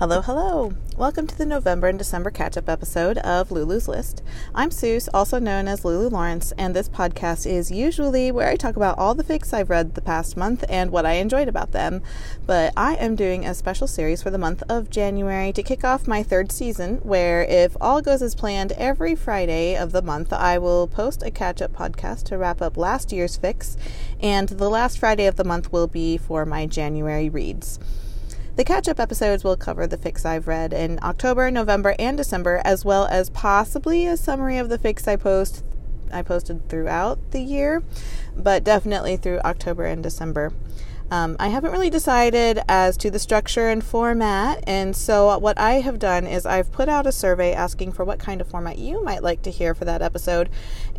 Hello, hello. Welcome to the November and December catch up episode of Lulu's List. I'm Suze, also known as Lulu Lawrence, and this podcast is usually where I talk about all the fics I've read the past month and what I enjoyed about them. But I am doing a special series for the month of January to kick off my third season, where if all goes as planned, every Friday of the month I will post a catch up podcast to wrap up last year's fics, and the last Friday of the month will be for my January reads. The catch up episodes will cover the fics I've read in October, November, and December, as well as possibly a summary of the fics I post I posted throughout the year, but definitely through October and December. Um, I haven't really decided as to the structure and format, and so what I have done is I've put out a survey asking for what kind of format you might like to hear for that episode,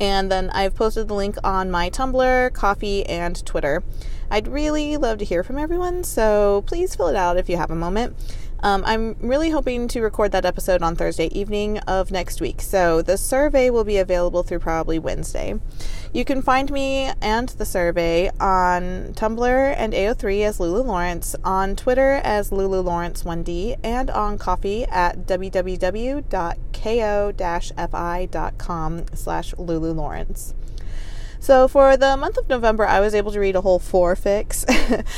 and then I've posted the link on my Tumblr, Ko-fi, and Twitter. I'd really love to hear from everyone, so please fill it out if you have a moment. Um, I'm really hoping to record that episode on Thursday evening of next week, so the survey will be available through probably Wednesday. You can find me and the survey on Tumblr and AO3 as Lulu Lawrence, on Twitter as Lulu Lawrence 1D, and on Ko-fi at www.ko-fi.com slash Lulu Lawrence. So for the month of November, I was able to read a whole four fics,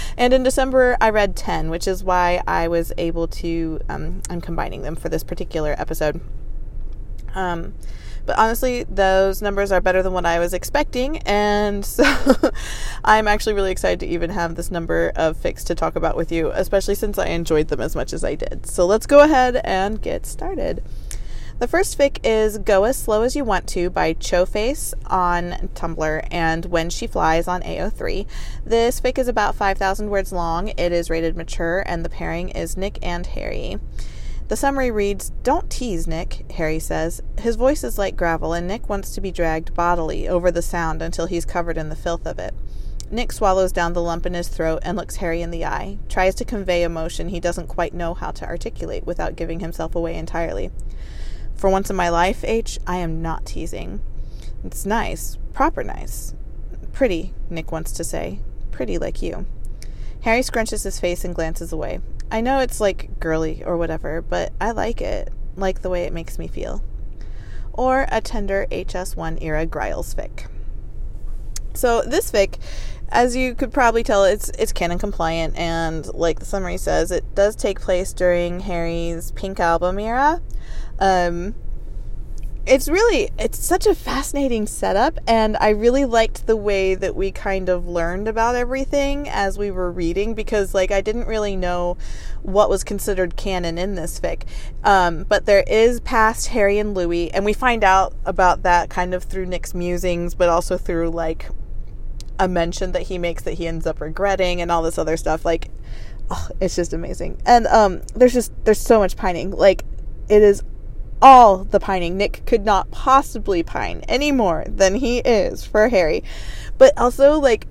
and in December I read ten, which is why I was able to. Um, I'm combining them for this particular episode. Um, but honestly, those numbers are better than what I was expecting, and so I'm actually really excited to even have this number of fics to talk about with you, especially since I enjoyed them as much as I did. So let's go ahead and get started. The first fic is Go As Slow As You Want To by Choface on Tumblr and When She Flies on AO3. This fic is about 5,000 words long. It is rated mature, and the pairing is Nick and Harry. The summary reads Don't tease Nick, Harry says. His voice is like gravel, and Nick wants to be dragged bodily over the sound until he's covered in the filth of it. Nick swallows down the lump in his throat and looks Harry in the eye, tries to convey emotion he doesn't quite know how to articulate without giving himself away entirely. For once in my life, H, I am not teasing. It's nice, proper nice. Pretty, Nick wants to say. Pretty like you. Harry scrunches his face and glances away. I know it's like girly or whatever, but I like it, like the way it makes me feel. Or a tender HS1 era Gryles fic. So this fic, as you could probably tell, it's it's canon compliant, and like the summary says, it does take place during Harry's Pink Album era. Um, it's really it's such a fascinating setup and i really liked the way that we kind of learned about everything as we were reading because like i didn't really know what was considered canon in this fic. Um, but there is past harry and louis and we find out about that kind of through nick's musings but also through like a mention that he makes that he ends up regretting and all this other stuff. Like oh, it's just amazing. And um, there's just there's so much pining. Like it is all the pining. Nick could not possibly pine any more than he is for Harry. But also, like,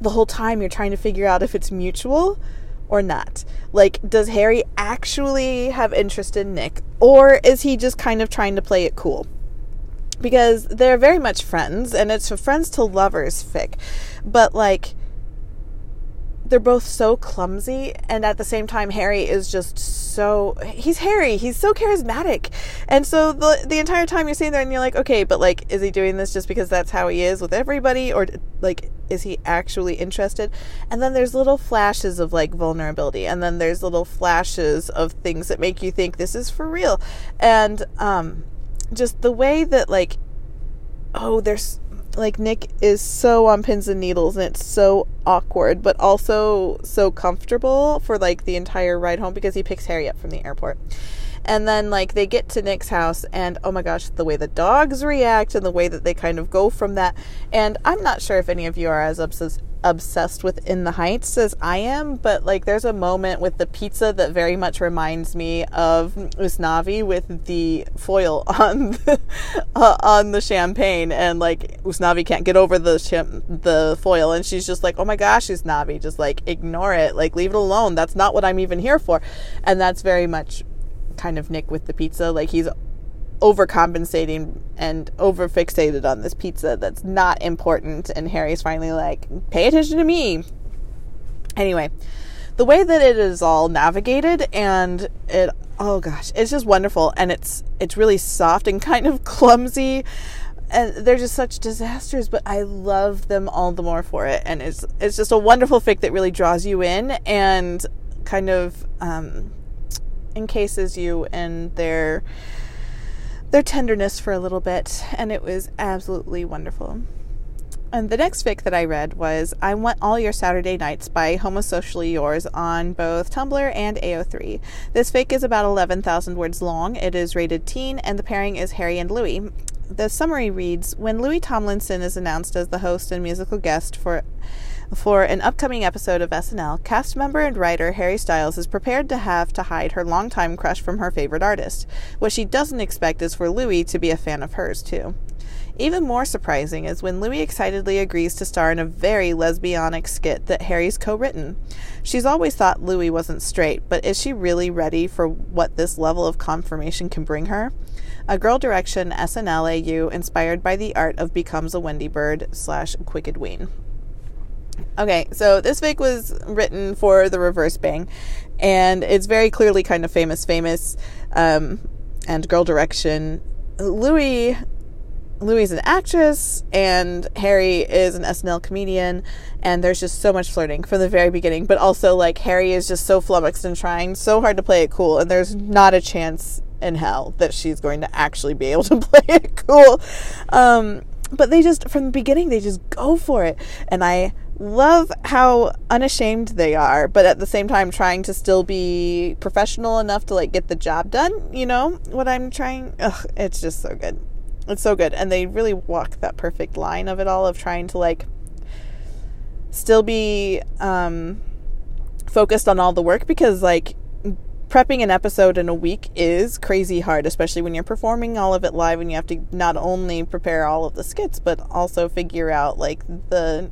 the whole time you're trying to figure out if it's mutual or not. Like, does Harry actually have interest in Nick, or is he just kind of trying to play it cool? Because they're very much friends, and it's a friends to lovers fic. But, like, they're both so clumsy and at the same time harry is just so he's harry he's so charismatic. And so the the entire time you're sitting there and you're like okay but like is he doing this just because that's how he is with everybody? Or like is he actually interested? And then there's little flashes of like vulnerability and then there's little flashes of things that make you think this is for real. And um just the way that like oh there's like Nick is so on pins and needles and it's so awkward but also so comfortable for like the entire ride home because he picks Harry up from the airport. And then like they get to Nick's house and oh my gosh, the way the dogs react and the way that they kind of go from that. And I'm not sure if any of you are as obsessed obsessed with In the Heights as I am, but like there's a moment with the pizza that very much reminds me of Usnavi with the foil on the, uh, on the champagne, and like Usnavi can't get over the the foil, and she's just like, "Oh my gosh, Usnavi, just like ignore it, like leave it alone. That's not what I'm even here for," and that's very much kind of Nick with the pizza. Like he's overcompensating and over fixated on this pizza that's not important. And Harry's finally like, pay attention to me. Anyway, the way that it is all navigated and it oh gosh, it's just wonderful and it's it's really soft and kind of clumsy and they're just such disasters but i love them all the more for it and it's it's just a wonderful fic that really draws you in and kind of um, encases you in their their tenderness for a little bit and it was absolutely wonderful and the next fic that I read was I Want All Your Saturday Nights by Homosocially Yours on both Tumblr and AO3. This fic is about 11,000 words long. It is rated teen, and the pairing is Harry and Louis. The summary reads When Louis Tomlinson is announced as the host and musical guest for for an upcoming episode of SNL, cast member and writer Harry Styles is prepared to have to hide her longtime crush from her favorite artist. What she doesn't expect is for Louis to be a fan of hers, too. Even more surprising is when Louis excitedly agrees to star in a very lesbianic skit that Harry's co written. She's always thought Louis wasn't straight, but is she really ready for what this level of confirmation can bring her? A Girl Direction SNL AU inspired by the art of Becomes a Wendy Bird slash Quicked Ween. Okay, so this fic was written for the Reverse Bang, and it's very clearly kind of famous, famous, um, and Girl Direction. Louis Louis is an actress and Harry is an SNL comedian, and there's just so much flirting from the very beginning. But also, like, Harry is just so flummoxed and trying so hard to play it cool, and there's not a chance in hell that she's going to actually be able to play it cool. Um, but they just, from the beginning, they just go for it. And I love how unashamed they are, but at the same time, trying to still be professional enough to, like, get the job done. You know what I'm trying? Ugh, it's just so good. It's so good. And they really walk that perfect line of it all of trying to like still be um focused on all the work because like prepping an episode in a week is crazy hard, especially when you're performing all of it live and you have to not only prepare all of the skits but also figure out like the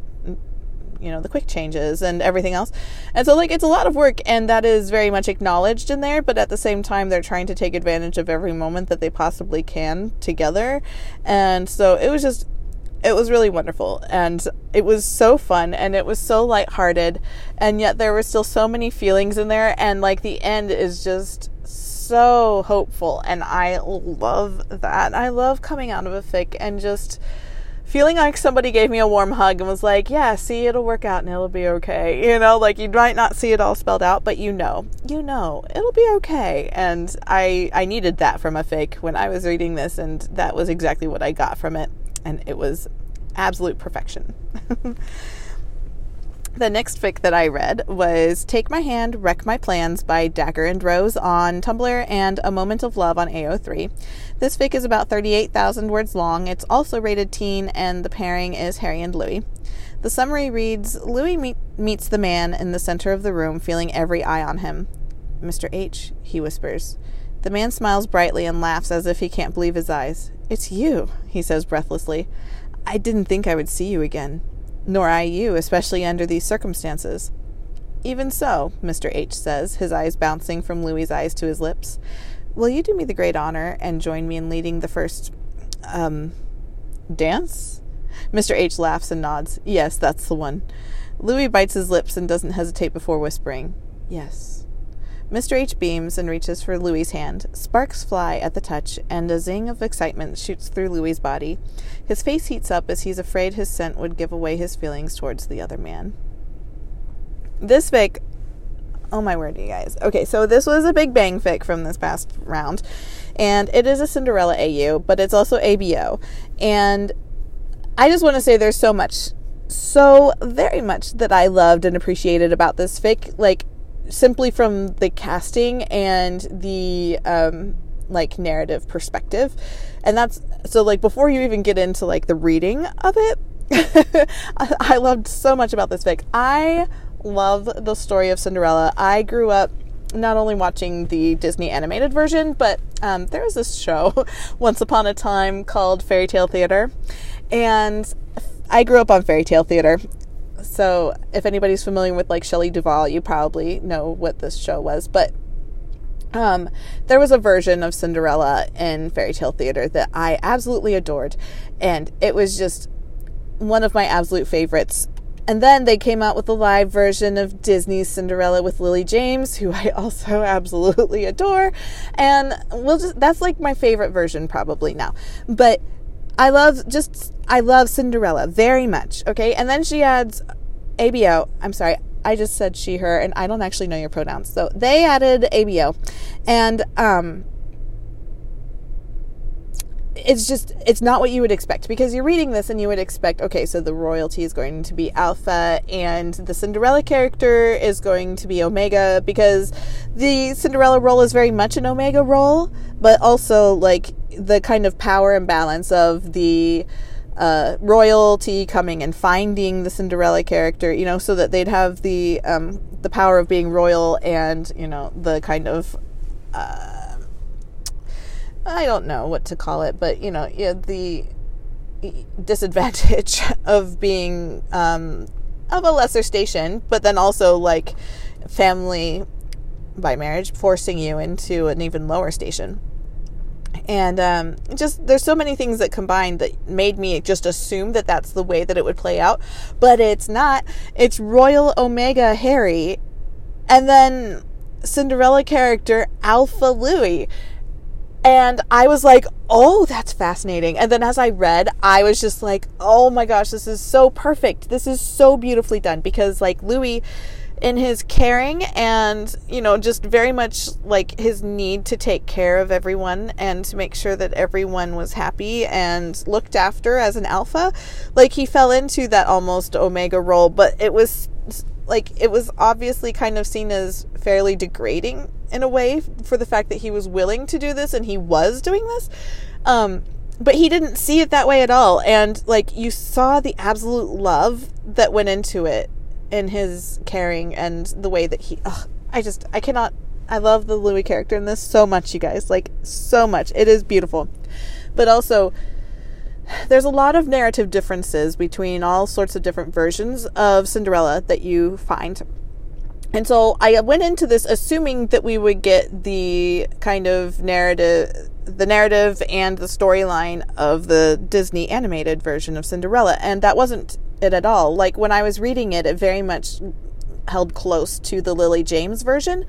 you know the quick changes and everything else and so like it's a lot of work and that is very much acknowledged in there but at the same time they're trying to take advantage of every moment that they possibly can together and so it was just it was really wonderful and it was so fun and it was so lighthearted and yet there were still so many feelings in there and like the end is just so hopeful and I love that. I love coming out of a fic and just feeling like somebody gave me a warm hug and was like, yeah, see, it'll work out and it'll be okay. You know, like you might not see it all spelled out, but you know, you know, it'll be okay. And I, I needed that from a fake when I was reading this, and that was exactly what I got from it. And it was absolute perfection. The next fic that I read was Take My Hand, Wreck My Plans by Dagger and Rose on Tumblr and A Moment of Love on AO3. This fic is about 38,000 words long. It's also rated teen, and the pairing is Harry and Louis. The summary reads Louis meet, meets the man in the center of the room, feeling every eye on him. Mr. H, he whispers. The man smiles brightly and laughs as if he can't believe his eyes. It's you, he says breathlessly. I didn't think I would see you again nor I you, especially under these circumstances. Even so, Mr. H says, his eyes bouncing from Louis's eyes to his lips, will you do me the great honor and join me in leading the first, um, dance? Mr. H laughs and nods. Yes, that's the one. Louis bites his lips and doesn't hesitate before whispering, Yes. Mr. H beams and reaches for Louis's hand. Sparks fly at the touch, and a zing of excitement shoots through Louis's body. His face heats up as he's afraid his scent would give away his feelings towards the other man. This fic, oh my word, you guys. Okay, so this was a big bang fic from this past round, and it is a Cinderella AU, but it's also ABO. And I just want to say there's so much, so very much that I loved and appreciated about this fic. Like, simply from the casting and the um, like narrative perspective. And that's so like before you even get into like the reading of it I loved so much about this fic. I love the story of cinderella. I grew up not only watching the disney animated version but um, there was this show once upon a time called fairy tale theater. And I grew up on fairy tale theater so if anybody's familiar with like Shelley Duvall, you probably know what this show was. But um, there was a version of Cinderella in fairy tale theater that I absolutely adored, and it was just one of my absolute favorites and then they came out with a live version of Disney's Cinderella with Lily James, who I also absolutely adore. And we'll just that's like my favorite version probably now. But I love just I love Cinderella very much, okay? And then she adds ABO. I'm sorry. I just said she her and I don't actually know your pronouns. So they added ABO. And um it's just it's not what you would expect because you're reading this and you would expect okay so the royalty is going to be alpha and the cinderella character is going to be omega because the cinderella role is very much an omega role but also like the kind of power imbalance of the uh, royalty coming and finding the Cinderella character, you know, so that they'd have the um, the power of being royal and you know the kind of uh, I don't know what to call it, but you know, yeah, the disadvantage of being um, of a lesser station, but then also like family by marriage forcing you into an even lower station. And um, just there's so many things that combined that made me just assume that that's the way that it would play out, but it's not. It's Royal Omega Harry, and then Cinderella character Alpha Louis and I was like, oh, that's fascinating. And then as I read, I was just like, oh my gosh, this is so perfect. This is so beautifully done because, like, Louis, in his caring and, you know, just very much like his need to take care of everyone and to make sure that everyone was happy and looked after as an alpha, like, he fell into that almost omega role, but it was like it was obviously kind of seen as fairly degrading in a way for the fact that he was willing to do this and he was doing this. Um, but he didn't see it that way at all. And like you saw the absolute love that went into it in his caring and the way that he. Ugh, I just I cannot. I love the Louis character in this so much, you guys. Like so much. It is beautiful, but also there's a lot of narrative differences between all sorts of different versions of Cinderella that you find. And so I went into this assuming that we would get the kind of narrative the narrative and the storyline of the Disney animated version of Cinderella and that wasn't it at all. Like when I was reading it it very much held close to the Lily James version.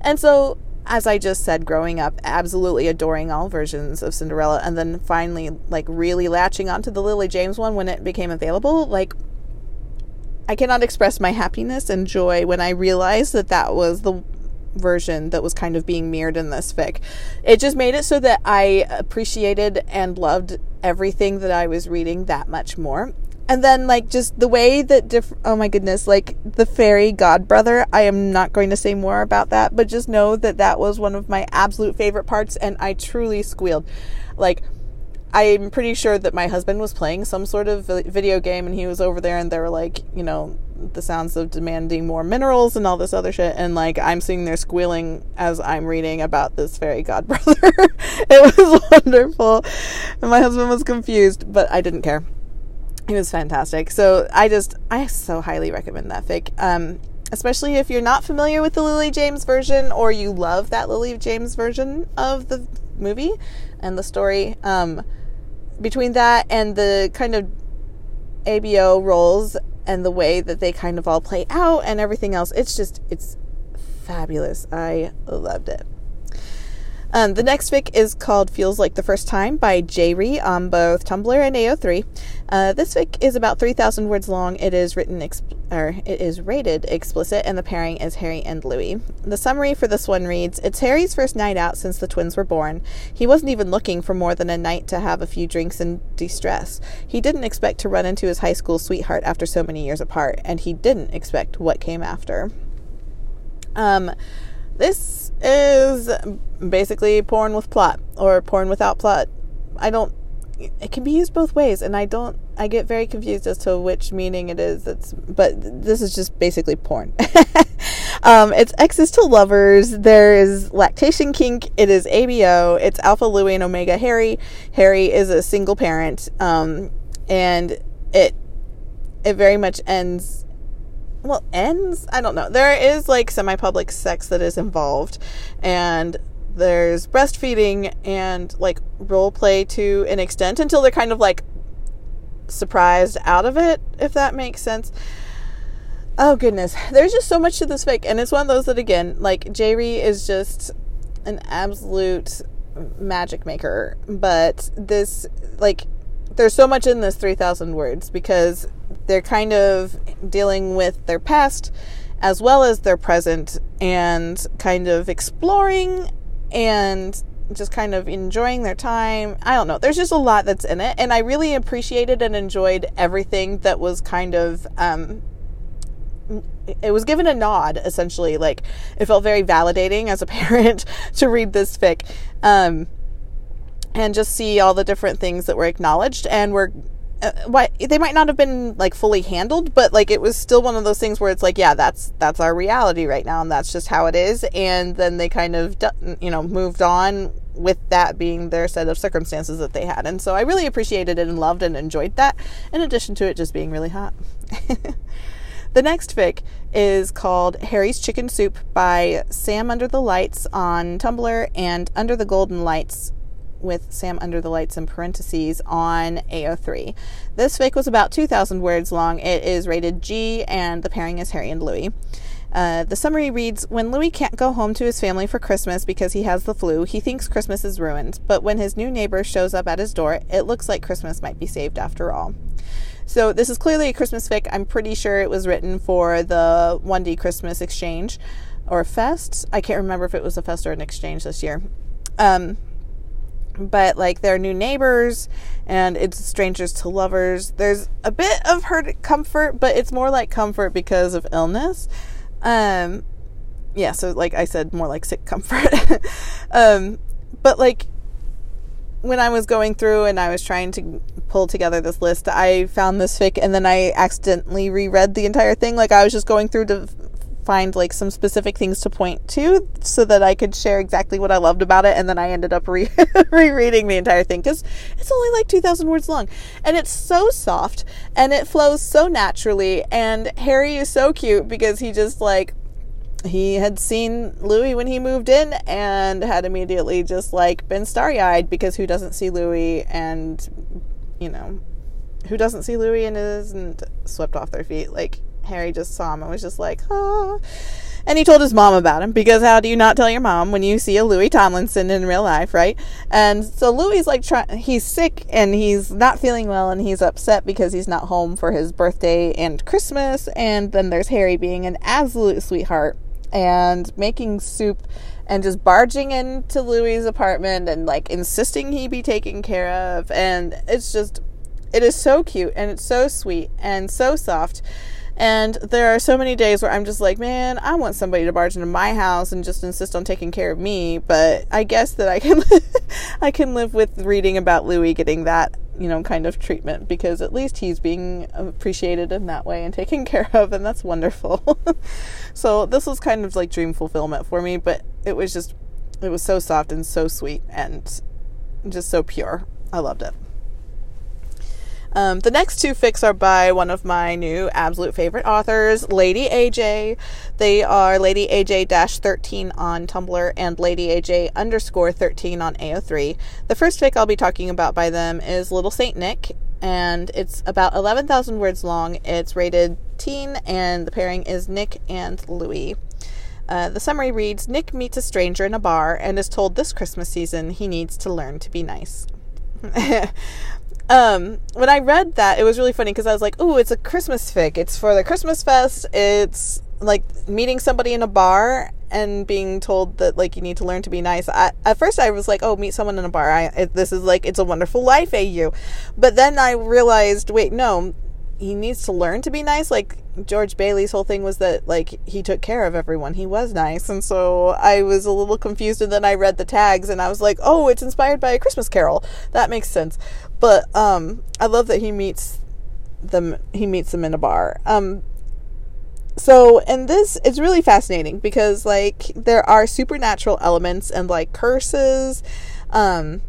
And so as I just said, growing up, absolutely adoring all versions of Cinderella, and then finally, like, really latching onto the Lily James one when it became available, like, I cannot express my happiness and joy when I realized that that was the version that was kind of being mirrored in this fic. It just made it so that I appreciated and loved everything that I was reading that much more and then like just the way that diff- oh my goodness like the fairy godbrother i am not going to say more about that but just know that that was one of my absolute favorite parts and i truly squealed. Like i'm pretty sure that my husband was playing some sort of video game and he was over there and they were like you know the sounds of demanding more minerals and all this other shit. And like i'm sitting there squealing as i'm reading about this fairy godbrother. It was wonderful. And my husband was confused but i didn't care it was fantastic. So I just I so highly recommend that fic. Um, especially if you're not familiar with the Lily James version or you love that Lily James version of the movie and the story. Um, between that and the kind of ABO roles and the way that they kind of all play out and everything else, it's just it's fabulous. I loved it. Um, the next fic is called Feels Like the First Time by Jayri on both Tumblr and AO3. Uh, this fic is about 3,000 words long. It is written, exp- or it is rated explicit, and the pairing is Harry and Louis. The summary for this one reads It's Harry's first night out since the twins were born. He wasn't even looking for more than a night to have a few drinks and de stress. He didn't expect to run into his high school sweetheart after so many years apart, and he didn't expect what came after. Um, this is basically porn with plot or porn without plot. I don't it can be used both ways and I don't I get very confused as to which meaning it is. It's but this is just basically porn. um, it's exes to lovers. There is lactation kink. It is ABO. It's Alpha Louis and Omega Harry. Harry is a single parent, um, and it it very much ends well ends? I don't know. There is like semi-public sex that is involved and there's breastfeeding and like role play to an extent until they're kind of like surprised out of it if that makes sense. Oh goodness, there's just so much to this fic, and it's one of those that again, like Jayri is just an absolute magic maker, but this like there's so much in this 3000 words because they're kind of dealing with their past as well as their present and kind of exploring and just kind of enjoying their time. I don't know. There's just a lot that's in it. And I really appreciated and enjoyed everything that was kind of, um, it was given a nod essentially. Like it felt very validating as a parent to read this fic. Um, and just see all the different things that were acknowledged and were uh, why they might not have been like fully handled but like it was still one of those things where it's like yeah that's that's our reality right now and that's just how it is and then they kind of you know moved on with that being their set of circumstances that they had and so i really appreciated it and loved and enjoyed that in addition to it just being really hot. The next fic is called harry's chicken soup by sam under the lights on tumblr and under the golden lights with Sam Under the Lights in parentheses on AO3. This fic was about 2,000 words long. It is rated G, and the pairing is Harry and Louis. Uh, the summary reads When Louis can't go home to his family for Christmas because he has the flu, he thinks Christmas is ruined. But when his new neighbor shows up at his door, it looks like Christmas might be saved after all. So, this is clearly a Christmas fic. I'm pretty sure it was written for the 1D Christmas exchange or fest. I can't remember if it was a fest or an exchange this year. Um, but like they're new neighbors and it's strangers to lovers. There's a bit of hurt comfort, but it's more like comfort because of illness. Um yeah, so like I said more like sick comfort. um but like when I was going through and I was trying to pull together this list, I found this fic and then I accidentally reread the entire thing. Like I was just going through to find like some specific things to point to so that I could share exactly what I loved about it. And then I ended up re- rereading the entire thing because it's only like 2,000 words long. And it's so soft and it flows so naturally. And Harry is so cute because he just like, he had seen Louis when he moved in and had immediately just like been starry eyed because who doesn't see Louis and, you know, who doesn't see Louis and isn't swept off their feet? Like, Harry just saw him and was just like, ah. And he told his mom about him because how do you not tell your mom when you see a Louis Tomlinson in real life, right? And so Louis like trying, he's sick and he's not feeling well and he's upset because he's not home for his birthday and Christmas. And then there's Harry being an absolute sweetheart and making soup and just barging into Louis's apartment and like insisting he be taken care of. And it's just, it is so cute and it's so sweet and so soft. And there are so many days where I'm just like, man, I want somebody to barge into my house and just insist on taking care of me. But I guess that I can, I can live with reading about Louis getting that, you know, kind of treatment because at least he's being appreciated in that way and taken care of, and that's wonderful. so this was kind of like dream fulfillment for me, but it was just, it was so soft and so sweet and just so pure. I loved it. Um, the next two fics are by one of my new absolute favorite authors, Lady AJ. They are Lady AJ 13 on Tumblr and Lady AJ underscore 13 on AO3. The first fic I'll be talking about by them is Little Saint Nick, and it's about 11,000 words long. It's rated teen, and the pairing is Nick and Louis. Uh, the summary reads Nick meets a stranger in a bar and is told this Christmas season he needs to learn to be nice. Um, when I read that, it was really funny because I was like, "Oh, it's a Christmas fic. It's for the Christmas fest. It's like meeting somebody in a bar and being told that like you need to learn to be nice." I, at first, I was like, "Oh, meet someone in a bar. I, it, this is like it's a wonderful life, AU." But then I realized, wait, no, he needs to learn to be nice. Like George Bailey's whole thing was that like he took care of everyone. He was nice. And so I was a little confused and then I read the tags and I was like, "Oh, it's inspired by a Christmas carol." That makes sense. But um I love that he meets them he meets them in a bar. Um so and this it's really fascinating because like there are supernatural elements and like curses um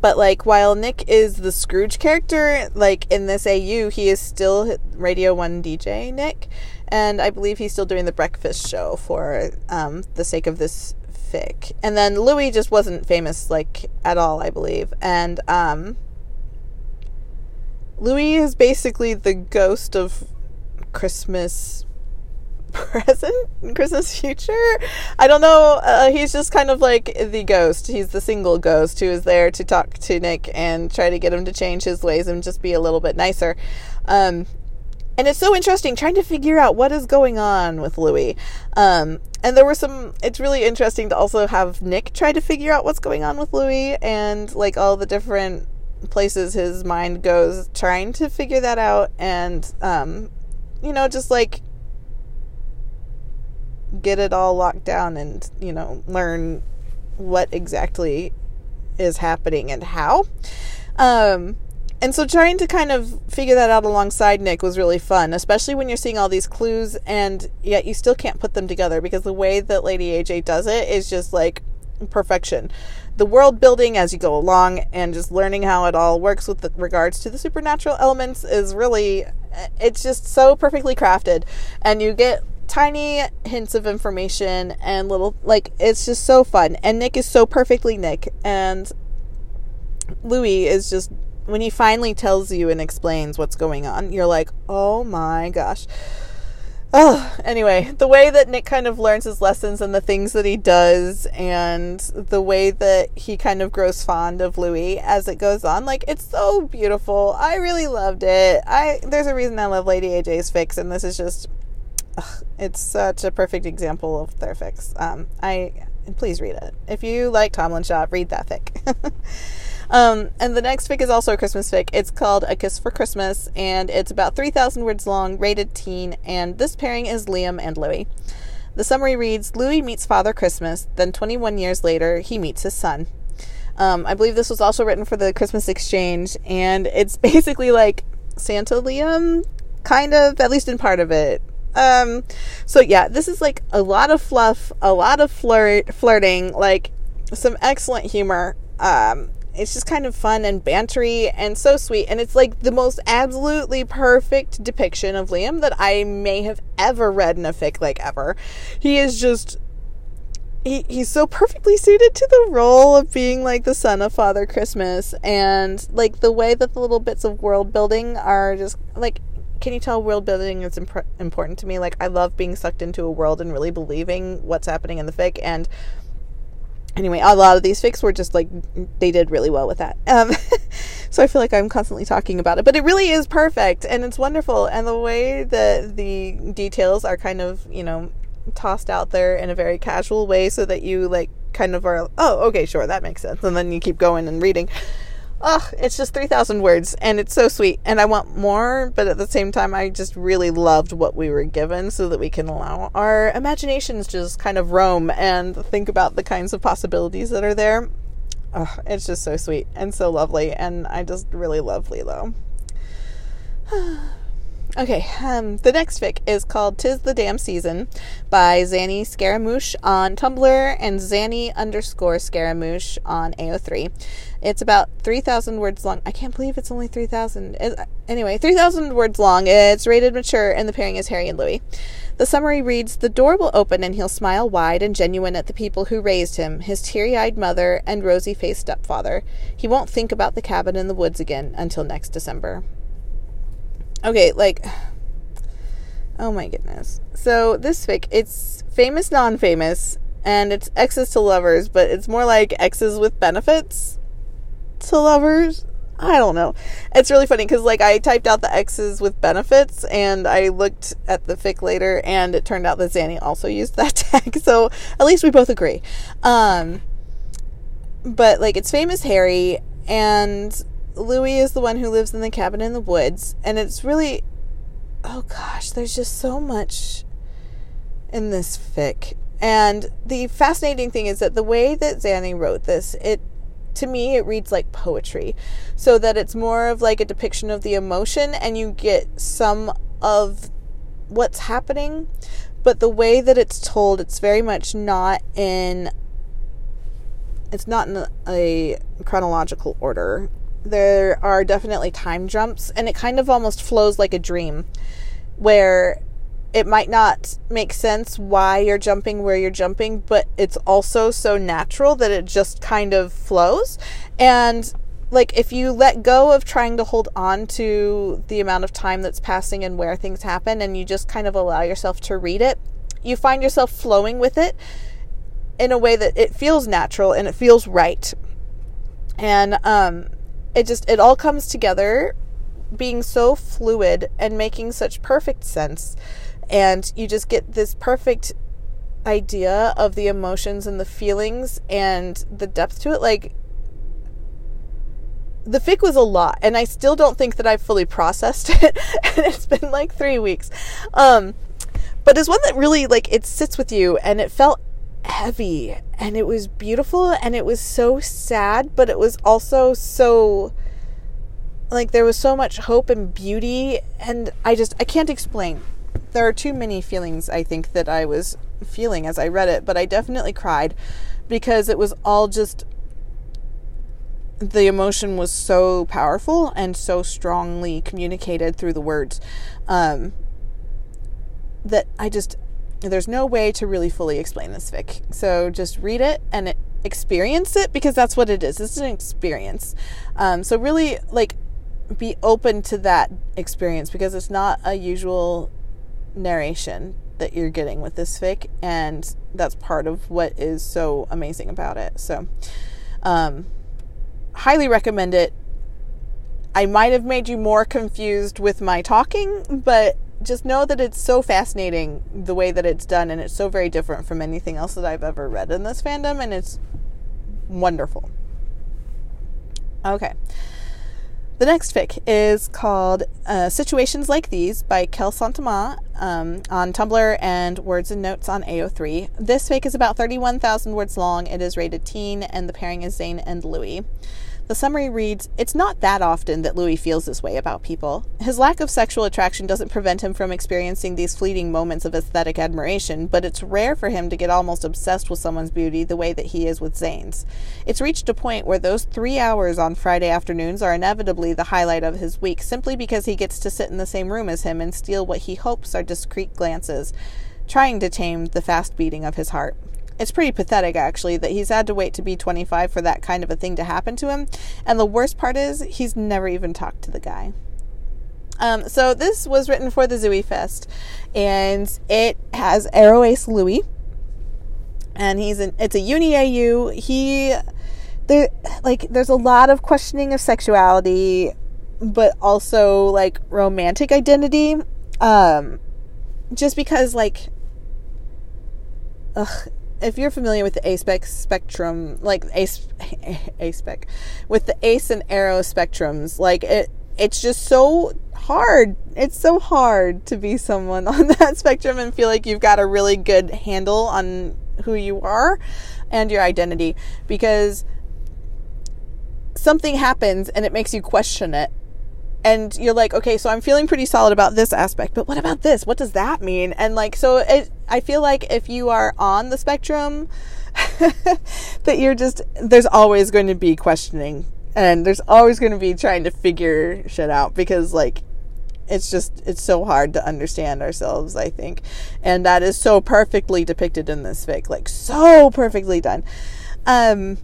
but like while Nick is the Scrooge character, like in this AU, he is still Radio One DJ Nick, and I believe he's still doing the breakfast show for um, the sake of this fic. And then Louis just wasn't famous like at all, I believe, and um, Louis is basically the ghost of Christmas present Christmas future. I don't know. Uh, he's just kind of like the ghost. He's the single ghost who is there to talk to Nick and try to get him to change his ways and just be a little bit nicer. Um, and it's so interesting trying to figure out what is going on with Louis. Um, and there were some. It's really interesting to also have Nick try to figure out what's going on with Louis and like all the different places his mind goes trying to figure that out and um, you know just like get it all locked down and, you know, learn what exactly is happening and how. Um, and so trying to kind of figure that out alongside Nick was really fun, especially when you're seeing all these clues and yet you still can't put them together because the way that Lady AJ does it is just like perfection. The world building as you go along and just learning how it all works with regards to the supernatural elements is really eh, it's just so perfectly crafted. And you get tiny hints of information and little like it's just so fun. And nick is so perfectly nick. And louis is just when he finally tells you and explains what's going on you're like oh my gosh oh anyway the way that nick kind of learns his lessons and the things that he does and the way that he kind of grows fond of louis as it goes on like it's so beautiful i really loved it i there's a reason i love lady aj's fics, and this is just ugh, it's such a perfect example of their fics. Um, I please read it if you like Tomlinshaw. Read that fic. um, and the next fic is also a Christmas fic. It's called A Kiss for Christmas, and it's about three thousand words long, rated teen. And this pairing is Liam and Louis. The summary reads: Louis meets Father Christmas. Then, 21 years later, he meets his son. Um, I believe this was also written for the Christmas Exchange, and it's basically like Santa Liam, kind of, at least in part of it. Um, so yeah, this is like a lot of fluff, a lot of flirt, flirting, like some excellent humor. Um, it's just kind of fun and bantery and so sweet. And it's like the most absolutely perfect depiction of Liam that I may have ever read in a fic, like ever. He is just. He, he's so perfectly suited to the role of being like the son of Father Christmas and like the way that the little bits of world building are just like can you tell world building is imp- important to me? Like, I love being sucked into a world and really believing what's happening in the fic. And anyway, a lot of these fics were just like, they did really well with that. Um, so I feel like I'm constantly talking about it, but it really is perfect and it's wonderful. And the way that the details are kind of, you know, tossed out there in a very casual way so that you like kind of are, oh, okay, sure, that makes sense. And then you keep going and reading. Ugh, it's just 3,000 words and it's so sweet. And I want more, but at the same time, I just really loved what we were given so that we can allow our imaginations just kind of roam and think about the kinds of possibilities that are there. Ugh, it's just so sweet and so lovely. And I just really love Lilo. Okay, um, the next fic is called Tis the Damn Season by Zanny Scaramouche on Tumblr and Zanny underscore Scaramouche on AO3. It's about 3,000 words long. I can't believe it's only 3,000. Anyway, 3,000 words long. It's rated mature, and the pairing is Harry and Louis. The summary reads The door will open, and he'll smile wide and genuine at the people who raised him his teary eyed mother and rosy faced stepfather. He won't think about the cabin in the woods again until next December okay, like, oh my goodness. So this fic, it's famous, non-famous, and it's exes to lovers, but it's more like exes with benefits to lovers. I don't know. It's really funny because like I typed out the X's with benefits and I looked at the fic later and it turned out that Zanny also used that tag. So at least we both agree. Um, but like it's famous Harry and Louis is the one who lives in the cabin in the woods, and it's really oh gosh, there's just so much in this fic. And the fascinating thing is that the way that Zanny wrote this, it to me it reads like poetry. So that it's more of like a depiction of the emotion and you get some of what's happening, but the way that it's told, it's very much not in it's not in a chronological order there are definitely time jumps, and it kind of almost flows like a dream where it might not make sense why you're jumping where you're jumping, but it's also so natural that it just kind of flows. And like if you let go of trying to hold on to the amount of time that's passing and where things happen and you just kind of allow yourself to read it you find yourself flowing with it in a way that it feels natural and it feels right and um it just it all comes together being so fluid and making such perfect sense and you just get this perfect idea of the emotions and the feelings and the depth to it. Like the fic was a lot and i still don't think that i've fully processed it and it's been like three weeks. Um but it's one that really like it sits with you and it felt heavy and it was beautiful and it was so sad but it was also so like there was so much hope and beauty and i just i can't explain there are too many feelings i think that i was feeling as i read it but i definitely cried because it was all just the emotion was so powerful and so strongly communicated through the words um, that i just there's no way to really fully explain this fic so just read it and experience it because that's what it is. It's an experience. Um, so really like be open to that experience because it's not a usual narration that you're getting with this fic and that's part of what is so amazing about it. So um, highly recommend it. I might have made you more confused with my talking but just know that it's so fascinating the way that it's done and it's so very different from anything else that i've ever read in this fandom and it's wonderful. Okay the next fic is called uh, Situations Like These by Kel Santama um, on Tumblr and Words and Notes on AO3. This fic is about 31,000 words long. It is rated teen, and the pairing is Zayn and Louis. The summary reads It's not that often that Louis feels this way about people. His lack of sexual attraction doesn't prevent him from experiencing these fleeting moments of aesthetic admiration, but it's rare for him to get almost obsessed with someone's beauty the way that he is with Zayn's. It's reached a point where those three hours on Friday afternoons are inevitably the highlight of his week simply because he gets to sit in the same room as him and steal what he hopes are discreet glances, trying to tame the fast beating of his heart it's pretty pathetic actually that he's had to wait to be 25 for that kind of a thing to happen to him. And the worst part is he's never even talked to the guy. Um, so this was written for the Zouis Fest, and it has Aro Ace Louis, and he's an it's a uni AU. He there like there's a lot of questioning of sexuality, but also like romantic identity. Um, just because like, ugh, if you're familiar with the A-spec spectrum, like ace A-spec, with the ace and aro spectrums, like it, it's just so hard. It's so hard to be someone on that spectrum and feel like you've got a really good handle on who you are and your identity because something happens and it makes you question it and you're like okay so i'm feeling pretty solid about this aspect but what about this? What does that mean? And like so it, i feel like if you are on the spectrum that you're just there's always going to be questioning and there's always going to be trying to figure shit out because like it's just it's so hard to understand ourselves i think. And that is so perfectly depicted in this fic like so perfectly done. Um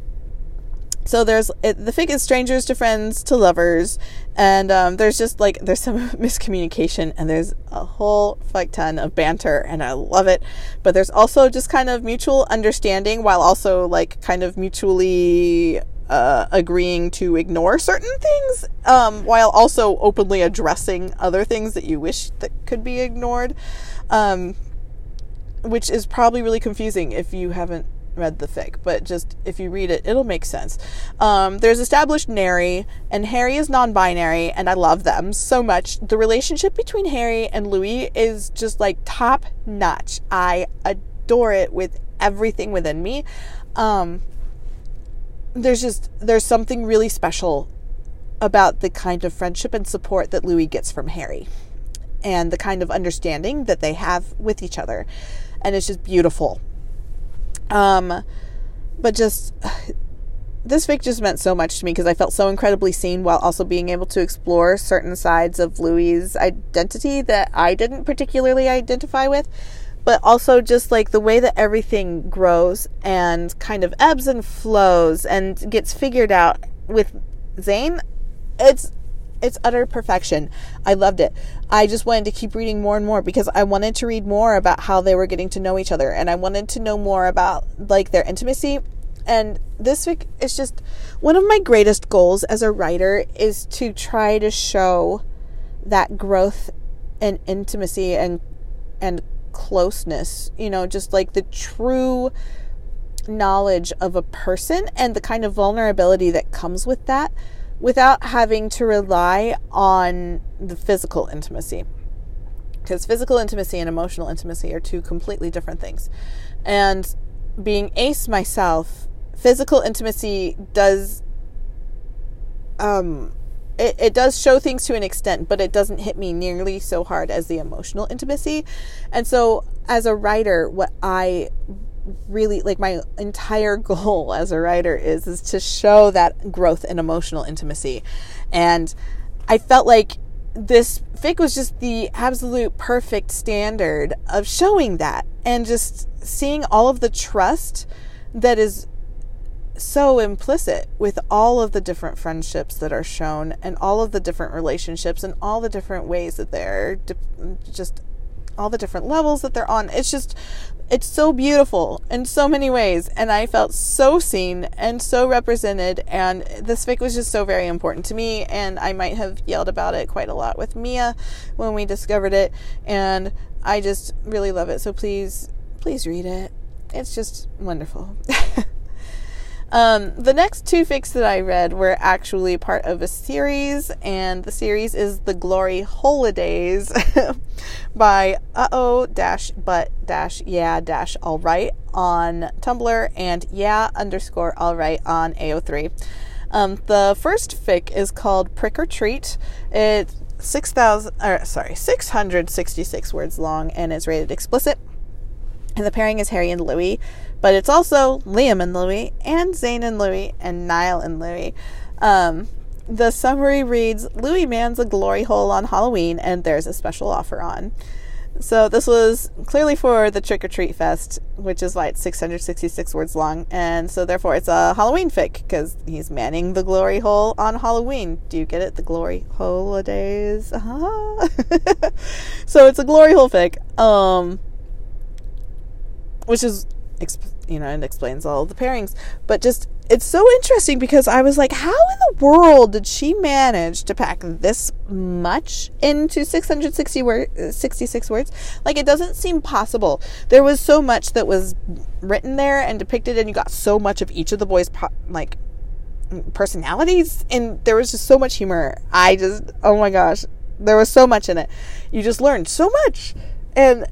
so there's it, the fic is strangers to friends to lovers and um, there's just like there's some miscommunication and there's a whole fuck ton of banter and i love it. But there's also just kind of mutual understanding while also like kind of mutually uh, agreeing to ignore certain things um, while also openly addressing other things that you wish that could be ignored. Um, which is probably really confusing if you haven't read the fic, but just if you read it, it'll make sense. Um, there's established Nary, and Harry is non binary, and I love them so much. The relationship between Harry and Louis is just like top notch. I adore it with everything within me. Um, there's just, there's something really special about the kind of friendship and support that Louis gets from Harry and the kind of understanding that they have with each other. And it's just beautiful um, but just this fic just meant so much to me because I felt so incredibly seen while also being able to explore certain sides of Louis's identity that I didn't particularly identify with. But also just like the way that everything grows and kind of ebbs and flows and gets figured out with Zayn, it's it's utter perfection. I loved it. I just wanted to keep reading more and more because I wanted to read more about how they were getting to know each other and I wanted to know more about like their intimacy. And this week is just one of my greatest goals as a writer is to try to show that growth and intimacy and and closeness, you know, just like the true knowledge of a person and the kind of vulnerability that comes with that without having to rely on the physical intimacy. Because physical intimacy and emotional intimacy are two completely different things. And being ace myself, physical intimacy does um it, it does show things to an extent, but it doesn't hit me nearly so hard as the emotional intimacy. And so as a writer, what I really like my entire goal as a writer is is to show that growth and emotional intimacy. And I felt like this fic was just the absolute perfect standard of showing that and just seeing all of the trust that is so implicit with all of the different friendships that are shown and all of the different relationships and all the different ways that they're just all the different levels that they're on. It's just it's so beautiful in so many ways and i felt so seen and so represented and this fic was just so very important to me and i might have yelled about it quite a lot with mia when we discovered it and i just really love it so please please read it. It's just wonderful Um, the next two fics that I read were actually part of a series, and the series is The Glory Holidays by uh oh dash but dash yeah dash alright on Tumblr and yeah underscore alright on AO3. Um, the first fic is called Prick or Treat. It's 6,000, or sorry, 666 words long and is rated explicit. And the pairing is Harry and Louis, but it's also Liam and Louis, and Zayn and Louis, and Niall and Louis. Um, the summary reads Louis mans a glory hole on Halloween, and there's a special offer on. So this was clearly for the Trick or Treat Fest, which is why it's 666 words long, and so therefore it's a Halloween fic because he's manning the glory hole on Halloween. Do you get it? The glory holidays. Uh-huh. so it's a glory hole fic. Um, which is you know and explains all the pairings. But just it's so interesting because i was like how in the world did she manage to pack this much into 660 word, 66 words? Like it doesn't seem possible. There was so much that was written there and depicted and you got so much of each of the boys po- like personalities and there was just so much humor. I just oh my gosh there was so much in it. You just learned so much. And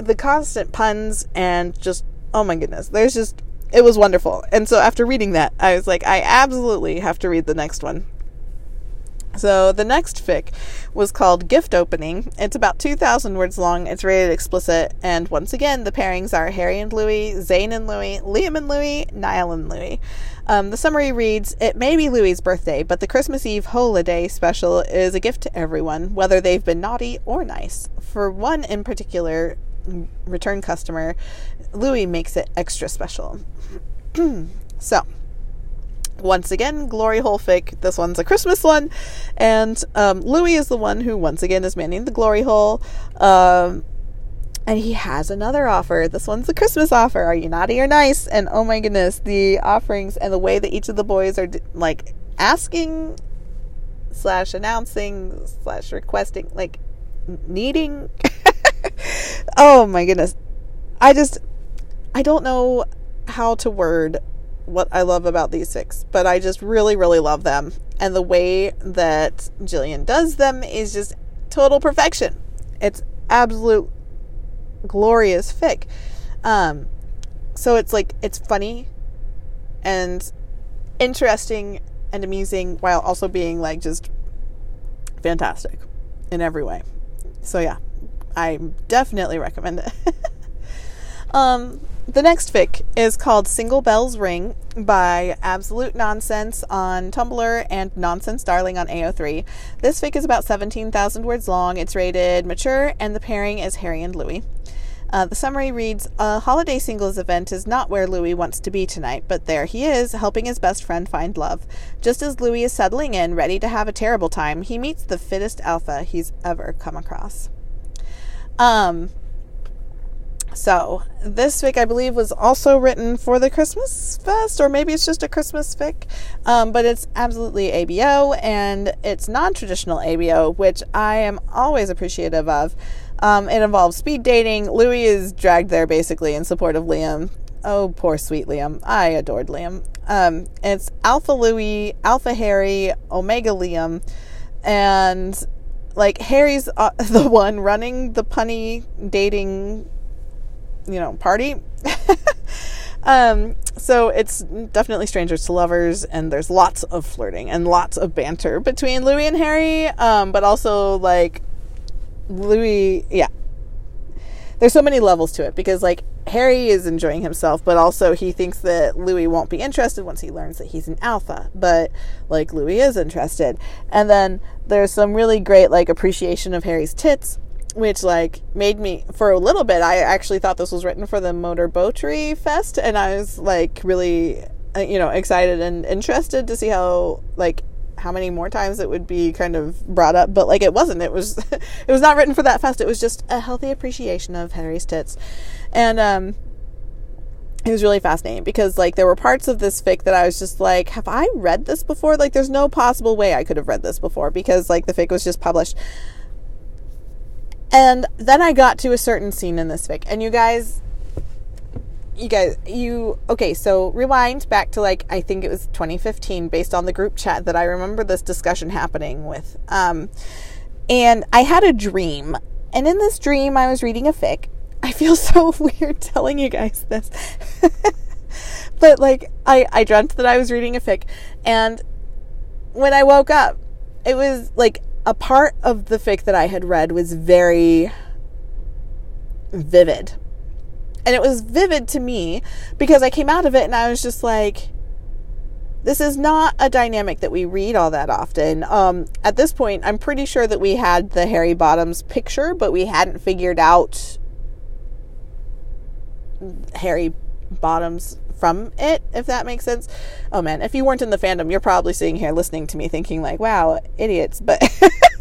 the constant puns and just oh my goodness there's just it was wonderful and so after reading that i was like i absolutely have to read the next one so the next fic was called Gift Opening. It's about 2,000 words long. It's rated explicit. And once again, the pairings are Harry and Louis, Zayn and Louis, Liam and Louis, Niall and Louis. Um, the summary reads It may be Louis's birthday, but the Christmas Eve holiday special is a gift to everyone, whether they've been naughty or nice. For one in particular, return customer, Louis makes it extra special. so, once again, Glory Hole fic. This one's a Christmas one, and um, Louis is the one who once again is manning the Glory Hole. Um, and he has another offer. This one's a Christmas offer. Are you naughty or nice? And oh my goodness, the offerings and the way that each of the boys are like asking slash announcing slash requesting, like needing oh my goodness. I just I don't know how to word what I love about these six, but I just really, really love them. And the way that Jillian does them is just total perfection. It's absolute glorious fic. Um, so it's like it's funny and interesting and amusing while also being like just fantastic in every way. So yeah, I definitely recommend it. um, the next fic is called Single Bells Ring by Absolute Nonsense on Tumblr and Nonsense Darling on AO3. This fic is about 17,000 words long. It's rated mature, and the pairing is Harry and Louis. Uh, the summary reads A holiday singles event is not where Louis wants to be tonight, but there he is, helping his best friend find love. Just as Louis is settling in, ready to have a terrible time, he meets the fittest alpha he's ever come across. Um, so, this fic, I believe, was also written for the Christmas Fest, or maybe it's just a Christmas fic, um, but it's absolutely ABO, and it's non traditional ABO, which I am always appreciative of. Um, it involves speed dating. Louis is dragged there basically in support of Liam. Oh, poor sweet Liam. I adored Liam. Um, it's Alpha Louis, Alpha Harry, Omega Liam, and like Harry's uh, the one running the punny dating you know, party. um, so it's definitely strangers to lovers, and there's lots of flirting and lots of banter between Louis and Harry, um, but also like Louis, yeah. There's so many levels to it because like Harry is enjoying himself, but also he thinks that Louis won't be interested once he learns that he's an alpha. But like Louis is interested. And then there's some really great like appreciation of Harry's tits which like made me for a little bit i actually thought this was written for the motor boatry fest and i was like really uh, you know excited and interested to see how like how many more times it would be kind of brought up but like it wasn't it was it was not written for that fest it was just a healthy appreciation of harry's tits and um it was really fascinating because like there were parts of this fic that I was just like, have I read this before? Like there's no possible way I could have read this before because like the fic was just published. And then I got to a certain scene in this fic, and you guys, you guys, you okay? So rewind back to like I think it was 2015, based on the group chat that I remember this discussion happening with. Um, and I had a dream, and in this dream, I was reading a fic. I feel so weird telling you guys this, but like I I dreamt that I was reading a fic, and when I woke up, it was like a part of the fic that I had read was very vivid. And it was vivid to me because I came out of it and I was just like, this is not a dynamic that we read all that often. Um, at this point, I'm pretty sure that we had the Harry Bottoms picture, but we hadn't figured out Harry Bottoms from it, if that makes sense. Oh man, if you weren't in the fandom, you're probably sitting here listening to me thinking, like, wow, idiots. But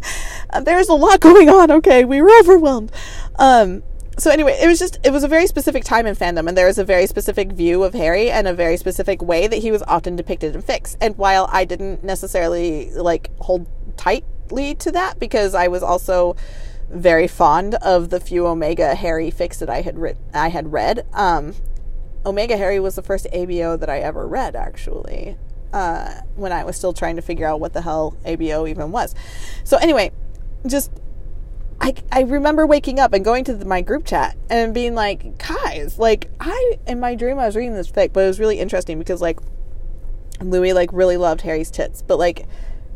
there's a lot going on, okay? We were overwhelmed. Um, so anyway, it was just it was a very specific time in fandom, and there was a very specific view of Harry and a very specific way that he was often depicted in fics. And while I didn't necessarily like hold tightly to that because I was also very fond of the few Omega Harry fics that I had written, I had read. Um, Omega Harry was the first ABO that I ever read, actually, uh, when I was still trying to figure out what the hell ABO even was. So, anyway, just I, I remember waking up and going to the, my group chat and being like, guys, like, I, in my dream, I was reading this fic, but it was really interesting because, like, Louis, like, really loved Harry's tits, but, like,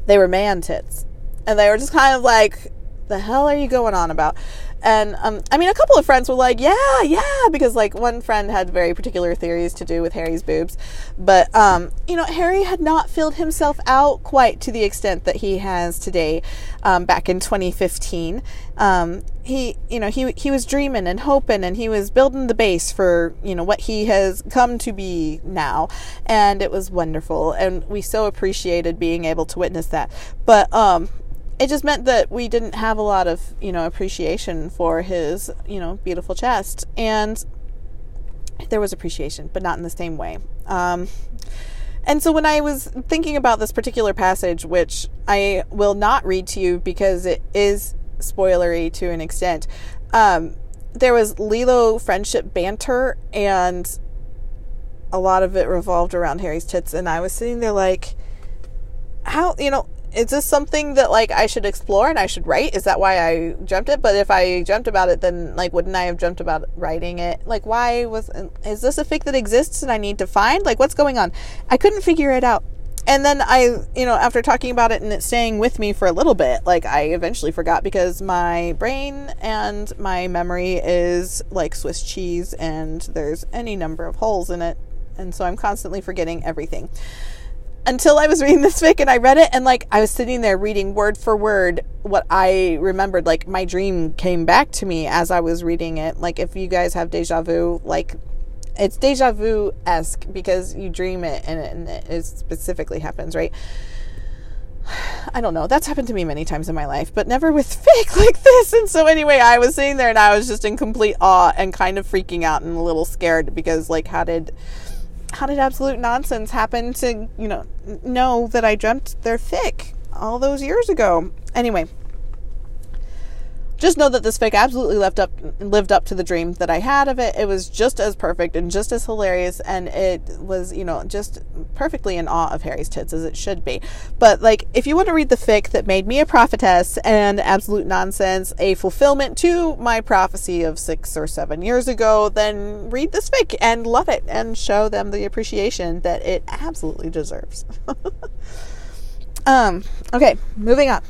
they were man tits. And they were just kind of like, the hell are you going on about? And um, I mean, a couple of friends were like, yeah, yeah, because like one friend had very particular theories to do with Harry's boobs. But, um, you know, Harry had not filled himself out quite to the extent that he has today um, back in 2015. Um, he, you know, he, he was dreaming and hoping and he was building the base for, you know, what he has come to be now. And it was wonderful. And we so appreciated being able to witness that. But, um, it just meant that we didn't have a lot of you know appreciation for his you know beautiful chest. And there was appreciation but not in the same way. Um, and so when i was thinking about this particular passage which i will not read to you because it is spoilery to an extent um, there was lilo friendship banter and a lot of it revolved around harry's tits. And i was sitting there like how you know is this something that like I should explore and I should write? Is that why I jumped it? But if I jumped about it, then like wouldn't I have jumped about writing it? Like why was is this a fic that exists and I need to find? Like what's going on? I couldn't figure it out. And then I, you know, after talking about it and it staying with me for a little bit, like I eventually forgot because my brain and my memory is like Swiss cheese and there's any number of holes in it. And so I'm constantly forgetting everything. Until I was reading this fic and I read it and like I was sitting there reading word for word what I remembered like my dream came back to me as I was reading it like if you guys have deja vu like it's deja vu esque because you dream it and it, it specifically happens right I don't know. That's happened to me many times in my life, but never with fic like this. And so anyway, I was sitting there and I was just in complete awe and kind of freaking out and a little scared because like how did how did absolute nonsense happen to, you know, know that I dreamt they're thick all those years ago? Anyway, just know that this fic absolutely lived up lived up to the dream that I had of it. It was just as perfect and just as hilarious, and it was you know just perfectly in awe of Harry's tits as it should be. But like, if you want to read the fic that made me a prophetess and absolute nonsense, a fulfillment to my prophecy of six or seven years ago, then read this fic and love it and show them the appreciation that it absolutely deserves. um. Okay, moving on.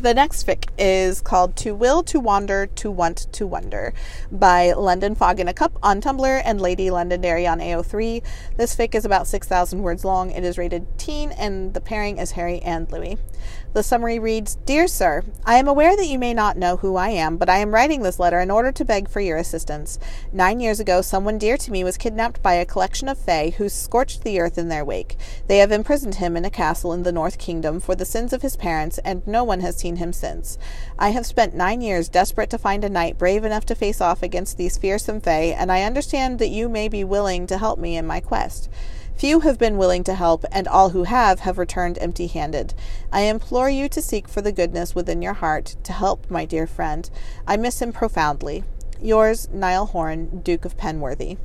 The next fic is called To Will, To Wander, To Want, To Wonder by London Fog in a Cup on Tumblr and Lady Londonderry on AO3. This fic is about 6,000 words long. It is rated teen and the pairing is Harry and Louis. The summary reads Dear Sir, I am aware that you may not know who I am, but I am writing this letter in order to beg for your assistance. Nine years ago, someone dear to me was kidnapped by a collection of Fae who scorched the earth in their wake. They have imprisoned him in a castle in the North Kingdom for the sins of his parents, and no one has seen him since. I have spent nine years desperate to find a knight brave enough to face off against these fearsome Fae, and I understand that you may be willing to help me in my quest. Few have been willing to help, and all who have have returned empty handed. I implore you to seek for the goodness within your heart to help my dear friend. I miss him profoundly. Yours, Niall Horan, Duke of Penworthy.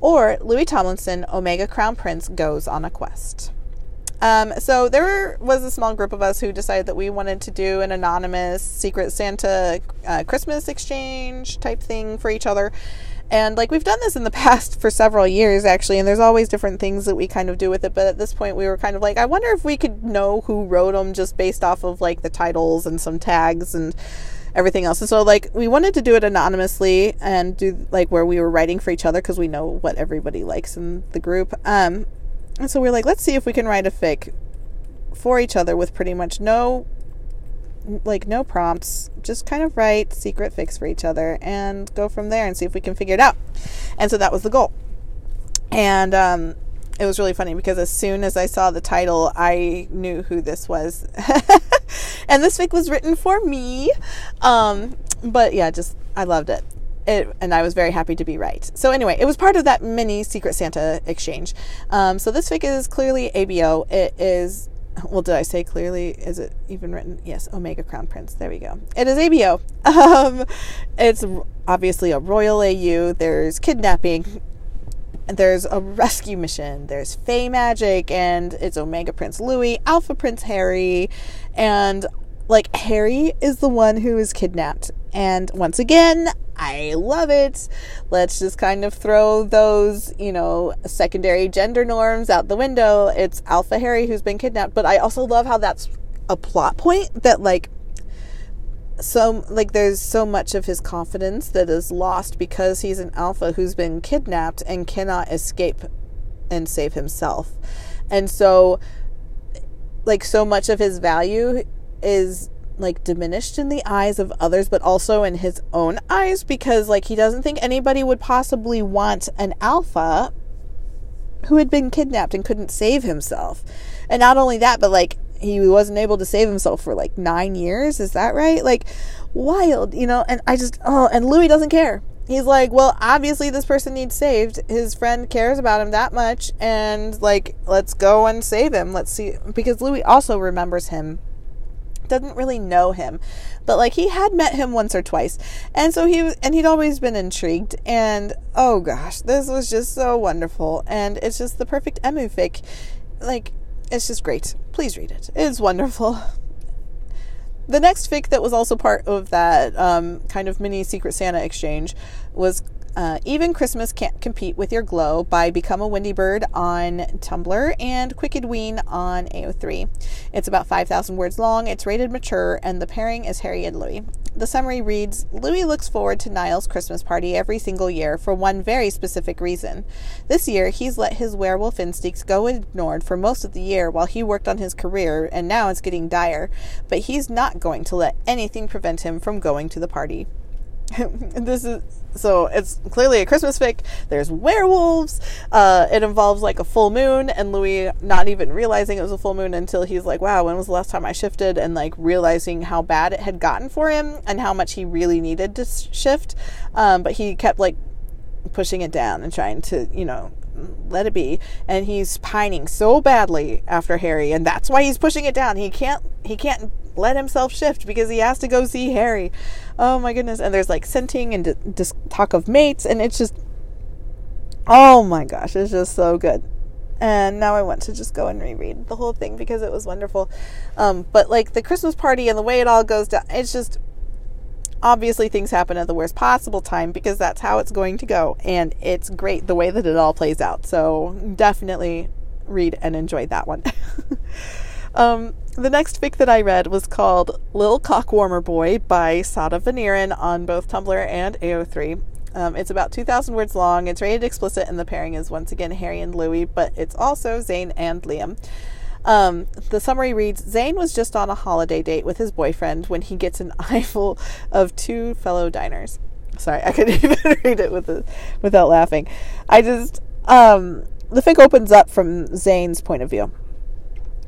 Or Louis Tomlinson, Omega Crown Prince, goes on a quest. Um, so there was a small group of us who decided that we wanted to do an anonymous Secret Santa uh, Christmas exchange type thing for each other. And like we've done this in the past for several years actually, and there's always different things that we kind of do with it. But at this point, we were kind of like, I wonder if we could know who wrote them just based off of like the titles and some tags and everything else. And so like we wanted to do it anonymously and do like where we were writing for each other because we know what everybody likes in the group. Um, and so we we're like, let's see if we can write a fic for each other with pretty much no like no prompts, just kind of write secret fics for each other and go from there and see if we can figure it out. And so that was the goal. And um, it was really funny because as soon as I saw the title, I knew who this was. and this fic was written for me. Um, but yeah, just I loved it. It, and I was very happy to be right. So anyway, it was part of that mini Secret Santa exchange. Um, so this fic is clearly ABO. It is well, did I say clearly? Is it even written? Yes, Omega Crown Prince. There we go. It is ABO. Um, it's obviously a royal AU. There's kidnapping. There's a rescue mission. There's Fae magic, and it's Omega Prince Louis, Alpha Prince Harry, and like Harry is the one who is kidnapped. And once again, I love it. Let's just kind of throw those, you know, secondary gender norms out the window. It's Alpha Harry who's been kidnapped, but I also love how that's a plot point that like so like there's so much of his confidence that is lost because he's an alpha who's been kidnapped and cannot escape and save himself. And so like so much of his value is like diminished in the eyes of others but also in his own eyes because like he doesn't think anybody would possibly want an alpha who had been kidnapped and couldn't save himself. And not only that, but like he wasn't able to save himself for like 9 years, is that right? Like wild, you know, and I just oh, and Louis doesn't care. He's like, well, obviously this person needs saved. His friend cares about him that much and like let's go and save him. Let's see because Louis also remembers him doesn't really know him, but like he had met him once or twice, and so he and he'd always been intrigued. And oh gosh, this was just so wonderful, and it's just the perfect emu fic. Like it's just great. Please read it. It's wonderful. The next fic that was also part of that um, kind of mini Secret Santa exchange was Uh, Even Christmas Can't Compete with Your Glow by Become a Windy Bird on Tumblr and Quickedween on AO3. It's about 5,000 words long, it's rated mature, and the pairing is Harry and Louis. The summary reads Louis looks forward to Niall's Christmas party every single year for one very specific reason. This year, he's let his werewolf instincts go ignored for most of the year while he worked on his career, and now it's getting dire. But he's not going to let anything prevent him from going to the party. this is so it's clearly a Christmas fic. There's werewolves. Uh, it involves like a full moon, and Louis not even realizing it was a full moon until he's like, "Wow, when was the last time I shifted?" And like realizing how bad it had gotten for him and how much he really needed to shift. Um, but he kept like pushing it down and trying to, you know, let it be and he's pining so badly after Harry and that's why he's pushing it down he can't he can't let himself shift because he has to go see Harry oh my goodness. And there's like scenting and just talk of mates and it's just oh my gosh it's just so good. And now I want to just go and reread the whole thing because it was wonderful. Um, but like the Christmas party and the way it all goes down it's just obviously things happen at the worst possible time because that's how it's going to go and it's great the way that it all plays out. So definitely read and enjoy that one. Um, the next fic that i read was called lil cockwarmer boy by sada vaniran on both tumblr and ao3 um, it's about 2,000 words long. It's rated explicit, and the pairing is once again Harry and Louis, but it's also Zayn and Liam. Um, the summary reads Zayn was just on a holiday date with his boyfriend when he gets an eyeful of two fellow diners. Sorry, I couldn't even read it with the, without laughing. I just, um, the fic opens up from Zayn's point of view.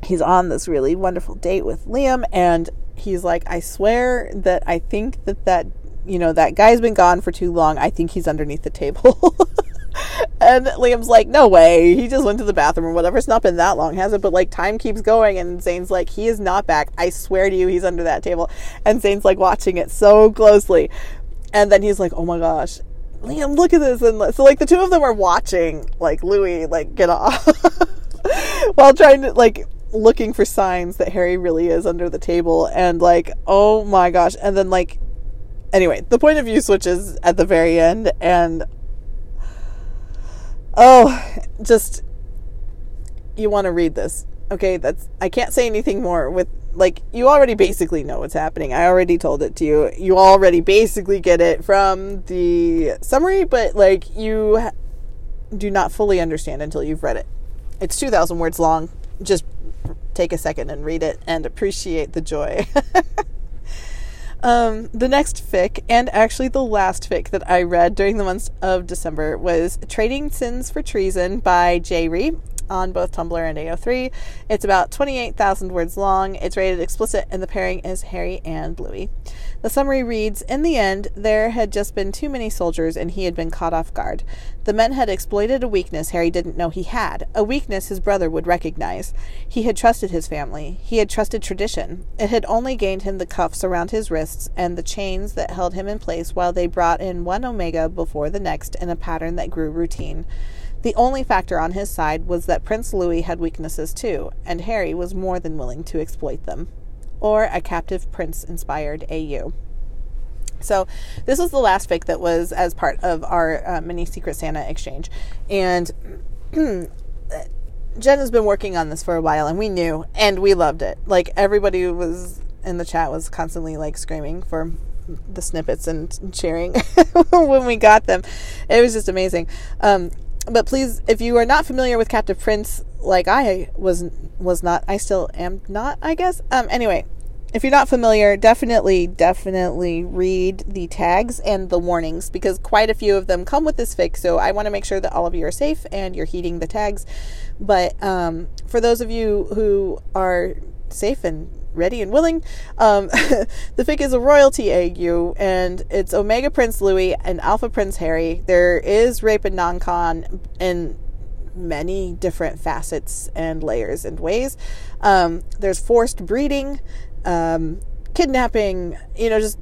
He's on this really wonderful date with Liam, and he's like, I swear that I think that that, you know, that guy's been gone for too long. I think he's underneath the table. and Liam's like, no way. He just went to the bathroom or whatever. It's not been that long, has it? But like, time keeps going. And Zayn's like, he is not back. I swear to you, he's under that table. And Zayn's like watching it so closely. And then he's like, oh my gosh. Liam, look at this. And so, like, the two of them are watching, like, Louis, like, get off while trying to, like, looking for signs that Harry really is under the table. And, like, oh my gosh. And then, like, anyway, the point of view switches at the very end. And oh, just you want to read this. Okay, that's I can't say anything more with like you already basically know what's happening. I already told it to you. You already basically get it from the summary, but like you do not fully understand until you've read it. It's 2000 words long. Just take a second and read it and appreciate the joy. Um, the next fic, and actually the last fic that I read during the month of December, was Trading Sins for Treason by Jay Ree on both Tumblr and AO3. It's about 28,000 words long. It's rated explicit, and the pairing is Harry and Louis. The summary reads In the end, there had just been too many soldiers, and he had been caught off guard. The men had exploited a weakness Harry didn't know he had, a weakness his brother would recognize. He had trusted his family. He had trusted tradition. It had only gained him the cuffs around his wrists and the chains that held him in place while they brought in one Omega before the next in a pattern that grew routine. The only factor on his side was that Prince Louis had weaknesses too, and Harry was more than willing to exploit them. Or a captive prince inspired AU. So, this was the last fic that was as part of our uh, mini Secret Santa exchange. And Jen has been working on this for a while, and we knew, and we loved it. Like, everybody was in the chat was constantly like screaming for the snippets and cheering when we got them. It was just amazing. Um, but please, if you are not familiar with Captive Prince, like I was was not, I still am not, I guess. Um, anyway, if you're not familiar, definitely, definitely read the tags and the warnings because quite a few of them come with this fic. So I want to make sure that all of you are safe and you're heeding the tags. But um, for those of you who are safe and ready and willing. Um, the fic is a royalty AU, and it's Omega Prince Louis and Alpha Prince Harry. There is rape and non-con in many different facets and layers and ways. Um, there's forced breeding, um, kidnapping, you know, just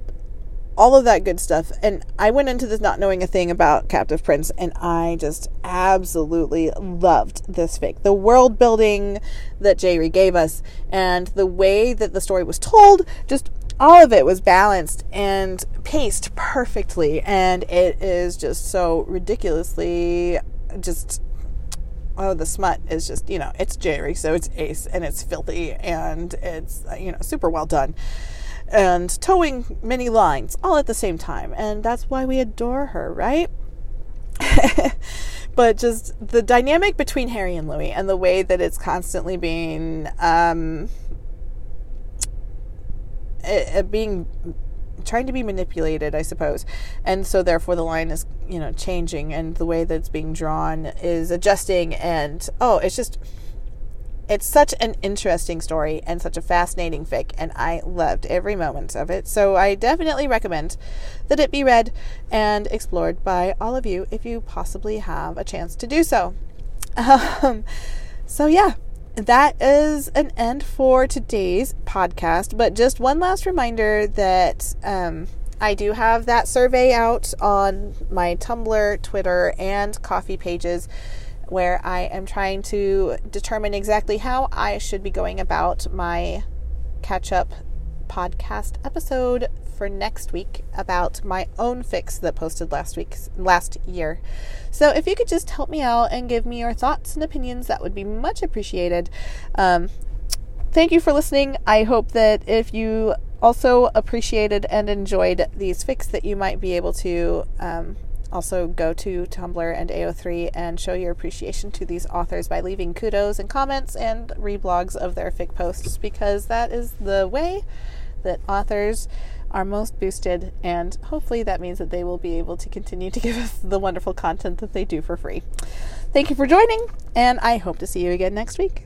all of that good stuff. And I went into this not knowing a thing about Captive Prince, and I just absolutely loved this fic. The world building that Jay gave us, and the way that the story was told, just all of it was balanced and paced perfectly, and it is just so ridiculously just. Oh, the smut is just, you know, it's Jerry, so it's ace, and it's filthy, and it's, you know, super well done and towing many lines all at the same time. And that's why we adore her, right? but just the dynamic between Harry and Louis and the way that it's constantly being um, it, it being trying to be manipulated, I suppose. And so therefore the line is, you know, changing and the way that it's being drawn is adjusting and oh, it's just it's such an interesting story and such a fascinating fic, and I loved every moment of it. So I definitely recommend that it be read and explored by all of you if you possibly have a chance to do so. Um, so, yeah, that is an end for today's podcast. But just one last reminder that um, I do have that survey out on my Tumblr, Twitter, and Ko-fi pages where I am trying to determine exactly how I should be going about my catch up podcast episode for next week about my own fics that posted last week last year. So if you could just help me out and give me your thoughts and opinions, that would be much appreciated. Um, thank you for listening. I hope that if you also appreciated and enjoyed these fics, that you might be able to um, also, go to Tumblr and AO3 and show your appreciation to these authors by leaving kudos and comments and reblogs of their fic posts because that is the way that authors are most boosted, and hopefully that means that they will be able to continue to give us the wonderful content that they do for free. Thank you for joining, and I hope to see you again next week.